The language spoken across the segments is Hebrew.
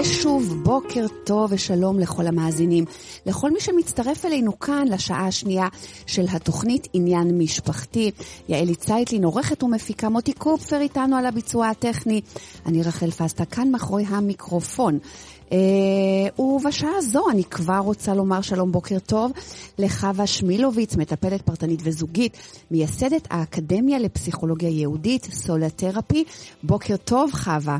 ושוב, בוקר טוב ושלום לכל המאזינים. לכל מי שמצטרף אלינו כאן לשעה השנייה של התוכנית עניין משפחתי. יעלי צייטלין, עורכת ומפיקה, מוטי קופפר איתנו על הביצוע הטכני. אני רחל פסטה, כאן מאחורי המיקרופון. Uh, ובשעה זו אני כבר רוצה לומר שלום בוקר טוב לחווה שמילוביץ, מטפלת פרטנית וזוגית, מייסדת האקדמיה לפסיכולוגיה יהודית, סולה תרפי. בוקר טוב חווה.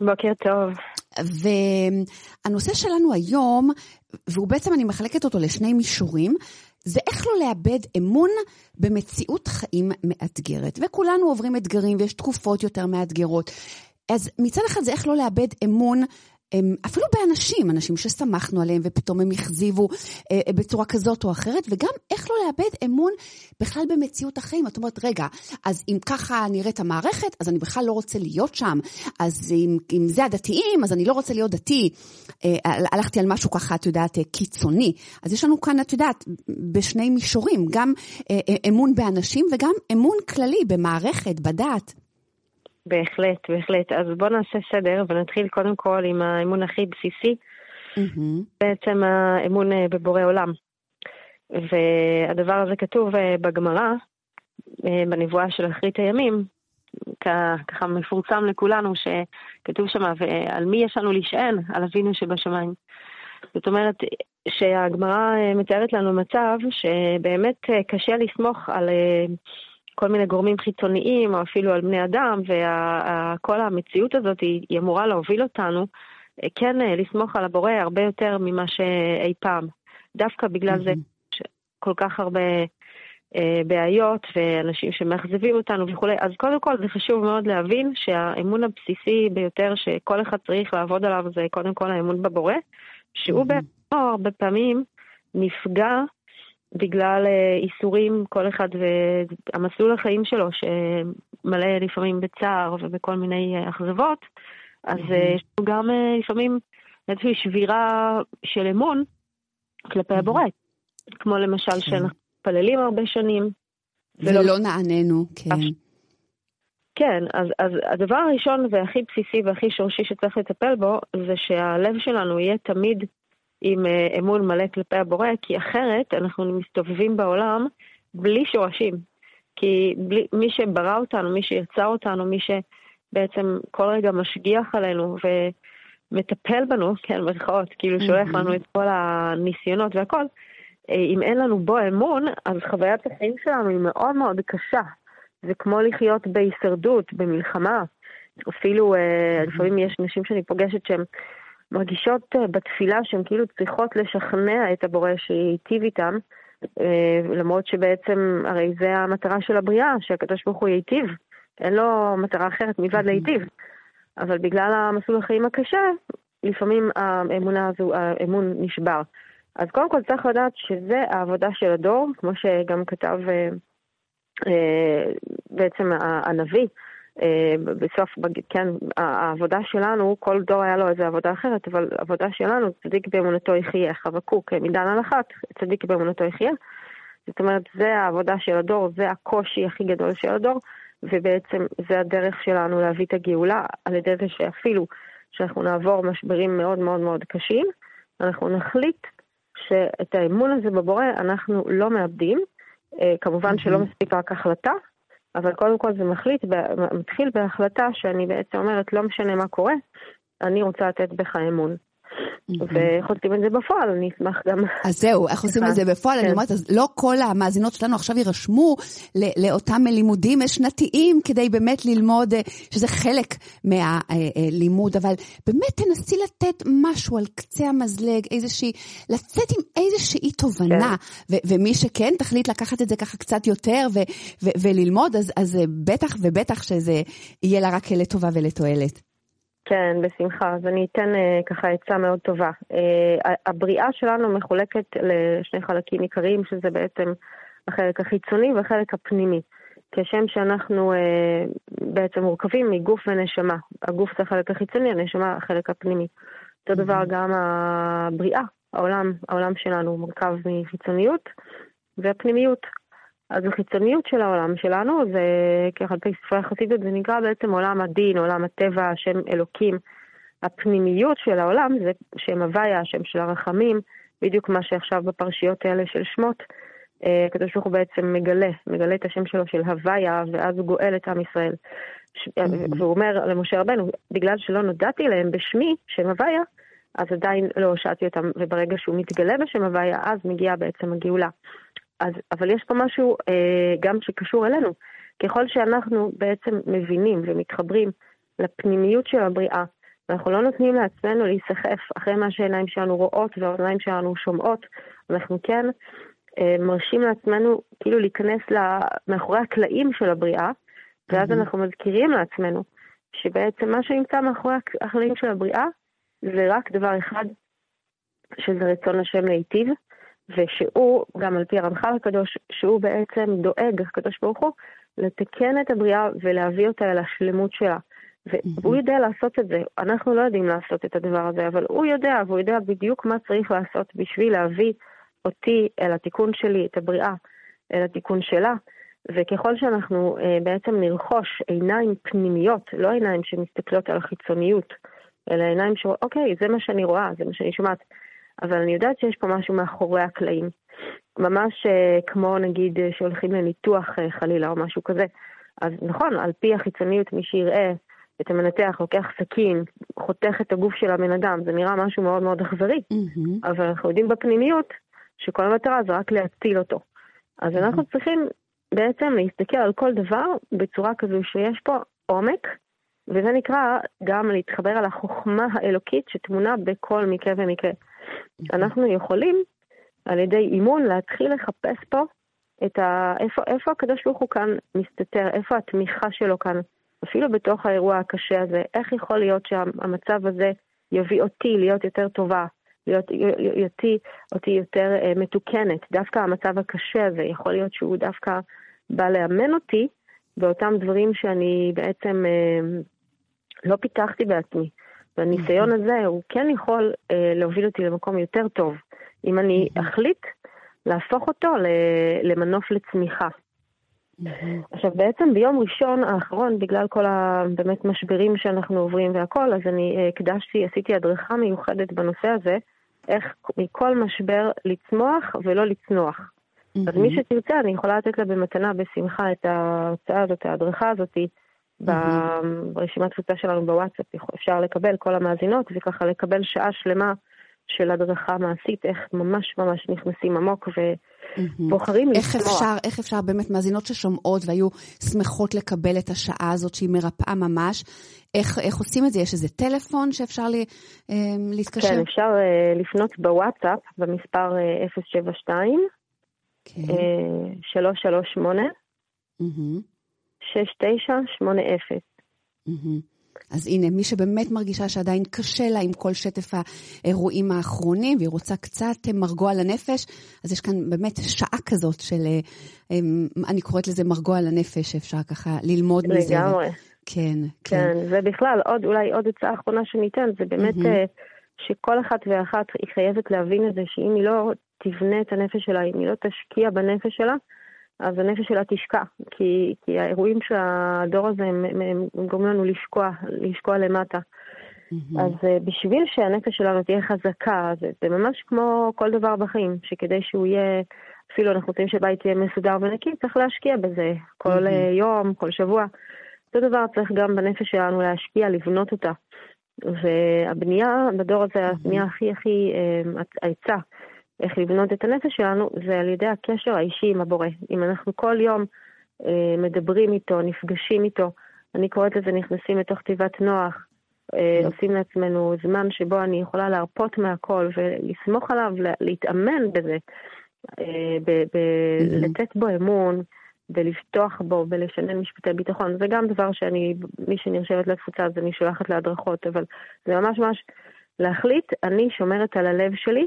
בוקר טוב. והנושא שלנו היום, והוא בעצם, אני מחלקת אותו לשני מישורים, זה איך לא לאבד אמון במציאות חיים מאתגרת. וכולנו עוברים אתגרים ויש תקופות יותר מאתגרות. אז מצד אחד זה איך לא לאבד אמון אפילו באנשים, אנשים שסמכנו עליהם ופתאום הם הכזיבו אה, אה, בצורה כזאת או אחרת, וגם איך לא לאבד אמון בכלל במציאות החיים. את אומרת, רגע, אז אם ככה נראית המערכת, אז אני בכלל לא רוצה להיות שם. אז אם, אם זה הדתיים, אז אני לא רוצה להיות דתי. אה, הלכתי על משהו ככה, את יודעת, אה, קיצוני. אז יש לנו כאן, את יודעת, בשני מישורים, גם אה, אמון באנשים וגם אמון כללי במערכת, בדת. בהחלט, בהחלט. אז בואו נעשה סדר ונתחיל קודם כל עם האמון הכי בסיסי, mm-hmm. בעצם האמון אה, בבורא עולם. והדבר הזה כתוב אה, בגמרא, אה, בנבואה של אחרית הימים, ככה מפורסם לכולנו, שכתוב שם, ועל מי יש לנו להישען? על אבינו שבשמיים. זאת אומרת, שהגמרא מתארת לנו מצב שבאמת קשה לסמוך על כל מיני גורמים חיצוניים, או אפילו על בני אדם, וכל המציאות הזאת היא, היא אמורה להוביל אותנו אה, כן אה, לסמוך על הבורא הרבה יותר ממה שאי פעם. דווקא בגלל זה כל כך הרבה אה, בעיות ואנשים שמאכזבים אותנו וכולי. אז קודם כל זה חשוב מאוד להבין שהאמון הבסיסי ביותר שכל אחד צריך לעבוד עליו זה קודם כל האמון בבורא, שהוא בעצמו הרבה פעמים נפגע בגלל אה, איסורים, כל אחד והמסלול החיים שלו, שמלא לפעמים בצער ובכל מיני אה, אכזבות, אז mm-hmm. יש לנו גם לפעמים איזושהי שבירה של אמון כלפי mm-hmm. הבורא, כמו למשל כן. שאנחנו מתפללים הרבה שנים. ולא, ולא נעננו, כן. כן, אז, אז הדבר הראשון והכי בסיסי והכי שורשי שצריך לטפל בו, זה שהלב שלנו יהיה תמיד עם אה, אמון מלא כלפי הבורא, כי אחרת אנחנו מסתובבים בעולם בלי שורשים. כי בלי, מי שברא אותנו, מי שיצר אותנו, מי שבעצם כל רגע משגיח עלינו ומטפל בנו, כן, ברכאות, כאילו שולח לנו את כל הניסיונות והכל, אה, אם אין לנו בו אמון, אז חוויית החיים שלנו היא מאוד מאוד קשה. זה כמו לחיות בהישרדות, במלחמה. אפילו, אה, לפעמים יש נשים שאני פוגשת שהן מרגישות אה, בתפילה שהן כאילו צריכות לשכנע את הבורא שייטיב איתם, אה, למרות שבעצם הרי זה המטרה של הבריאה, שהקדוש ברוך הוא ייטיב. אין לו מטרה אחרת מלבד להיטיב. אבל בגלל המסלול החיים הקשה, לפעמים האמונה הזו, האמון נשבר. אז קודם כל צריך לדעת שזה העבודה של הדור, כמו שגם כתב אה, בעצם הנביא. אה, בסוף, כן, העבודה שלנו, כל דור היה לו איזה עבודה אחרת, אבל העבודה שלנו, צדיק באמונתו יחיה, חבקוק, מדן על אחת, צדיק באמונתו יחיה. זאת אומרת, זה העבודה של הדור, זה הקושי הכי גדול של הדור, ובעצם זה הדרך שלנו להביא את הגאולה, על ידי זה שאפילו שאנחנו נעבור משברים מאוד מאוד מאוד קשים, אנחנו נחליט שאת האמון הזה בבורא אנחנו לא מאבדים. אה, כמובן שלא מספיק רק החלטה, אבל קודם כל זה מחליט, מתחיל בהחלטה שאני בעצם אומרת, לא משנה מה קורה, אני רוצה לתת בך אמון. ואיך עושים את זה בפועל, אני אשמח גם... אז זהו, איך עושים את זה בפועל? אני כן. אומרת, אז לא כל המאזינות שלנו עכשיו יירשמו לאותם לימודים שנתיים כדי באמת ללמוד, אה, שזה חלק מהלימוד, אבל באמת תנסי לתת משהו על קצה המזלג, איזושהי, לצאת עם איזושהי תובנה, כן. ומי שכן תחליט לקחת את זה ככה קצת יותר וללמוד, אז אה, בטח ובטח שזה יהיה לה רק לטובה ולתועלת. כן, בשמחה. אז אני אתן uh, ככה עצה מאוד טובה. Uh, הבריאה שלנו מחולקת לשני חלקים עיקריים, שזה בעצם החלק החיצוני והחלק הפנימי. כשם שאנחנו uh, בעצם מורכבים מגוף ונשמה. הגוף זה החלק החיצוני, הנשמה החלק הפנימי. אותו דבר גם הבריאה, העולם, העולם שלנו מורכב מחיצוניות והפנימיות. אז החיצוניות של העולם שלנו, זה ככה על פי ספרי החסידות, זה נקרא בעצם עולם הדין, עולם הטבע, השם אלוקים. הפנימיות של העולם זה שם הוויה, השם של הרחמים, בדיוק מה שעכשיו בפרשיות האלה של שמות, אה, הקדוש ברוך הוא בעצם מגלה, מגלה את השם שלו של הוויה, ואז הוא גואל את עם ישראל. Mm-hmm. והוא אומר למשה רבנו, בגלל שלא נודעתי להם בשמי, שם הוויה, אז עדיין לא הושעתי אותם, וברגע שהוא מתגלה בשם הוויה, אז מגיעה בעצם הגאולה. אז, אבל יש פה משהו אה, גם שקשור אלינו. ככל שאנחנו בעצם מבינים ומתחברים לפנימיות של הבריאה, ואנחנו לא נותנים לעצמנו להיסחף אחרי מה שהעיניים שלנו רואות והאוזניים שלנו שומעות, אנחנו כן אה, מרשים לעצמנו כאילו להיכנס מאחורי הקלעים של הבריאה, ואז אנחנו מזכירים לעצמנו שבעצם מה שנמצא מאחורי הקלעים של הבריאה זה רק דבר אחד, שזה רצון השם להיטיב, ושהוא, גם על פי הרמח"ל הקדוש, שהוא בעצם דואג, הקדוש ברוך הוא, לתקן את הבריאה ולהביא אותה אל השלמות שלה. והוא יודע לעשות את זה. אנחנו לא יודעים לעשות את הדבר הזה, אבל הוא יודע, והוא יודע בדיוק מה צריך לעשות בשביל להביא אותי אל התיקון שלי, את הבריאה, אל התיקון שלה. וככל שאנחנו אה, בעצם נרכוש עיניים פנימיות, לא עיניים שמסתכלות על החיצוניות, אלא עיניים שאומרות, אוקיי, זה מה שאני רואה, זה מה שאני שומעת, אבל אני יודעת שיש פה משהו מאחורי הקלעים. ממש אה, כמו נגיד אה, שהולכים לניתוח אה, חלילה או משהו כזה. אז נכון, על פי החיצוניות, מי שיראה את המנתח לוקח סכין, חותך את הגוף של הבן אדם, זה נראה משהו מאוד מאוד אכזרי. Mm-hmm. אבל אנחנו יודעים בפנימיות שכל המטרה זה רק להציל אותו. אז mm-hmm. אנחנו צריכים בעצם להסתכל על כל דבר בצורה כזו שיש פה עומק, וזה נקרא גם להתחבר על החוכמה האלוקית שטמונה בכל מקרה ומקרה. אנחנו יכולים על ידי אימון להתחיל לחפש פה את ה... איפה, איפה הקדוש ברוך הוא כאן מסתתר, איפה התמיכה שלו כאן. אפילו בתוך האירוע הקשה הזה, איך יכול להיות שהמצב הזה יביא אותי להיות יותר טובה, להיות אותי, אותי יותר uh, מתוקנת. דווקא המצב הקשה הזה, יכול להיות שהוא דווקא בא לאמן אותי באותם דברים שאני בעצם uh, לא פיתחתי בעצמי. והניסיון הזה, הוא כן יכול uh, להוביל אותי למקום יותר טוב, אם אני אחליט להפוך אותו למנוף לצמיחה. עכשיו בעצם ביום ראשון האחרון, בגלל כל הבאמת משברים שאנחנו עוברים והכל, אז אני אה, הקדשתי, עשיתי הדרכה מיוחדת בנושא הזה, איך מכל משבר לצמוח ולא לצנוח. אז מי שתרצה, אני יכולה לתת לה במתנה בשמחה את ההרצאה הזאת, ההדרכה הזאת, mm-hmm. ברשימת תפוצה שלנו בוואטסאפ, אפשר לקבל כל המאזינות וככה לקבל שעה שלמה של הדרכה מעשית, איך ממש ממש נכנסים עמוק ובוחרים איך לשמוע. אפשר, איך אפשר באמת, מאזינות ששומעות והיו שמחות לקבל את השעה הזאת שהיא מרפאה ממש, איך, איך עושים את זה? יש איזה טלפון שאפשר לי, אה, להתקשר? כן, אפשר uh, לפנות בוואטסאפ במספר uh, 072 כן. uh, 338 6980. אז הנה, מי שבאמת מרגישה שעדיין קשה לה עם כל שטף האירועים האחרונים, והיא רוצה קצת מרגוע לנפש, אז יש כאן באמת שעה כזאת של, אה, אמ, אני קוראת לזה מרגוע לנפש, שאפשר ככה ללמוד לגמרי. מזה. לגמרי. כן, כן. כן, ובכלל, עוד, אולי עוד הצעה אחרונה שניתן, זה באמת mm-hmm. שכל אחת ואחת היא חייבת להבין את זה, שאם היא לא תבנה את הנפש שלה, אם היא לא תשקיע בנפש שלה, אז הנפש שלה תשקע, כי, כי האירועים של הדור הזה הם, הם, הם גורמים לנו לשקוע, לשקוע למטה. Mm-hmm. אז uh, בשביל שהנפש שלנו תהיה חזקה, זה, זה ממש כמו כל דבר בחיים, שכדי שהוא יהיה, אפילו אנחנו רוצים שבית יהיה מסודר ונקי, צריך להשקיע בזה כל mm-hmm. יום, כל שבוע. אותו דבר צריך גם בנפש שלנו להשקיע, לבנות אותה. והבנייה בדור הזה, mm-hmm. הבנייה הכי הכי, uh, העצה. איך לבנות את הנפש שלנו, זה על ידי הקשר האישי עם הבורא. אם אנחנו כל יום אה, מדברים איתו, נפגשים איתו, אני קוראת לזה נכנסים לתוך תיבת נוח, אה, עושים לעצמנו זמן שבו אני יכולה להרפות מהכל ולסמוך עליו, להתאמן בזה, אה, ב- ב- לתת בו אמון. ולפתוח בו ולשנן משפטי ביטחון. זה גם דבר שאני, מי שנרשמת לתפוצה אז אני שולחת להדרכות, אבל זה ממש ממש להחליט, אני שומרת על הלב שלי,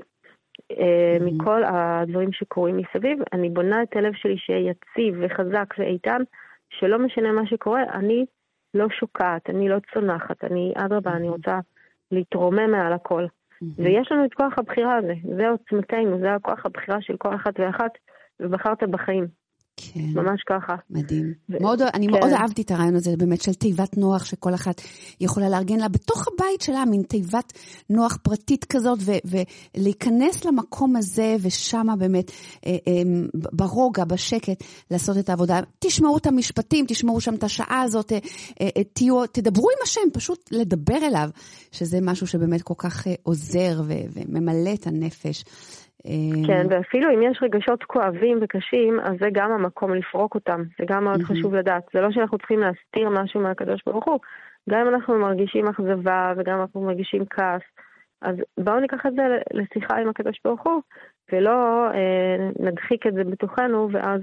אה, מכל הדברים שקורים מסביב. אני בונה את הלב שלי שיהיה יציב וחזק ואיתן, שלא משנה מה שקורה, אני לא שוקעת, אני לא צונחת, אני, אדרבה, אני רוצה להתרומם מעל הכל. ויש לנו את כוח הבחירה הזה, זה עוצמתנו, זה הכוח הבחירה של כל אחת ואחת, ובחרת בחיים. כן. ממש ככה. מדהים. ו- מאוד, אני כן. מאוד אהבתי את הרעיון הזה, באמת, של תיבת נוח שכל אחת יכולה לארגן לה בתוך הבית שלה, מין תיבת נוח פרטית כזאת, ו- ולהיכנס למקום הזה, ושמה באמת, אה, אה, ברוגע, בשקט, לעשות את העבודה. תשמעו את המשפטים, תשמעו שם את השעה הזאת, אה, אה, אה תהיו, תדברו עם השם, פשוט לדבר אליו, שזה משהו שבאמת כל כך עוזר ו- וממלא את הנפש. כן, ואפילו אם יש רגשות כואבים וקשים, אז זה גם המקום לפרוק אותם. זה גם מאוד חשוב לדעת. זה לא שאנחנו צריכים להסתיר משהו מהקדוש ברוך הוא. גם אם אנחנו מרגישים אכזבה וגם אם אנחנו מרגישים כעס, אז בואו ניקח את זה לשיחה עם הקדוש ברוך הוא, ולא אה, נדחיק את זה בתוכנו, ואז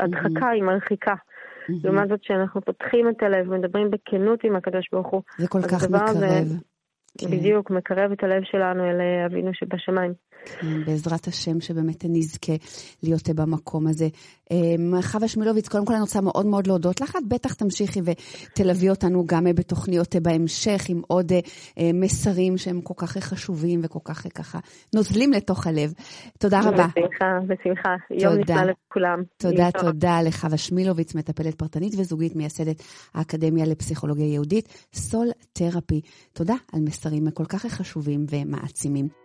הדחקה היא מרחיקה. לעומת זאת, שאנחנו פותחים את הלב, מדברים בכנות עם הקדוש ברוך הוא. זה כל כך מקרב. זה, כן. בדיוק, מקרב את הלב שלנו אל אה, אבינו שבשמיים. כן, בעזרת השם שבאמת נזכה להיות במקום הזה. אה, חווה שמילוביץ, קודם כל אני רוצה מאוד מאוד להודות לך. את בטח תמשיכי ותלווי אותנו גם בתוכניות בהמשך עם עוד אה, מסרים שהם כל כך חשובים וכל כך ככה נוזלים לתוך הלב. תודה רבה. בשמחה, בשמחה. יום נפלא לכולם. תודה, תודה לחווה שמילוביץ, מטפלת פרטנית וזוגית, מייסדת האקדמיה לפסיכולוגיה יהודית, סול תרפי. תודה על מסרים כל כך חשובים ומעצימים.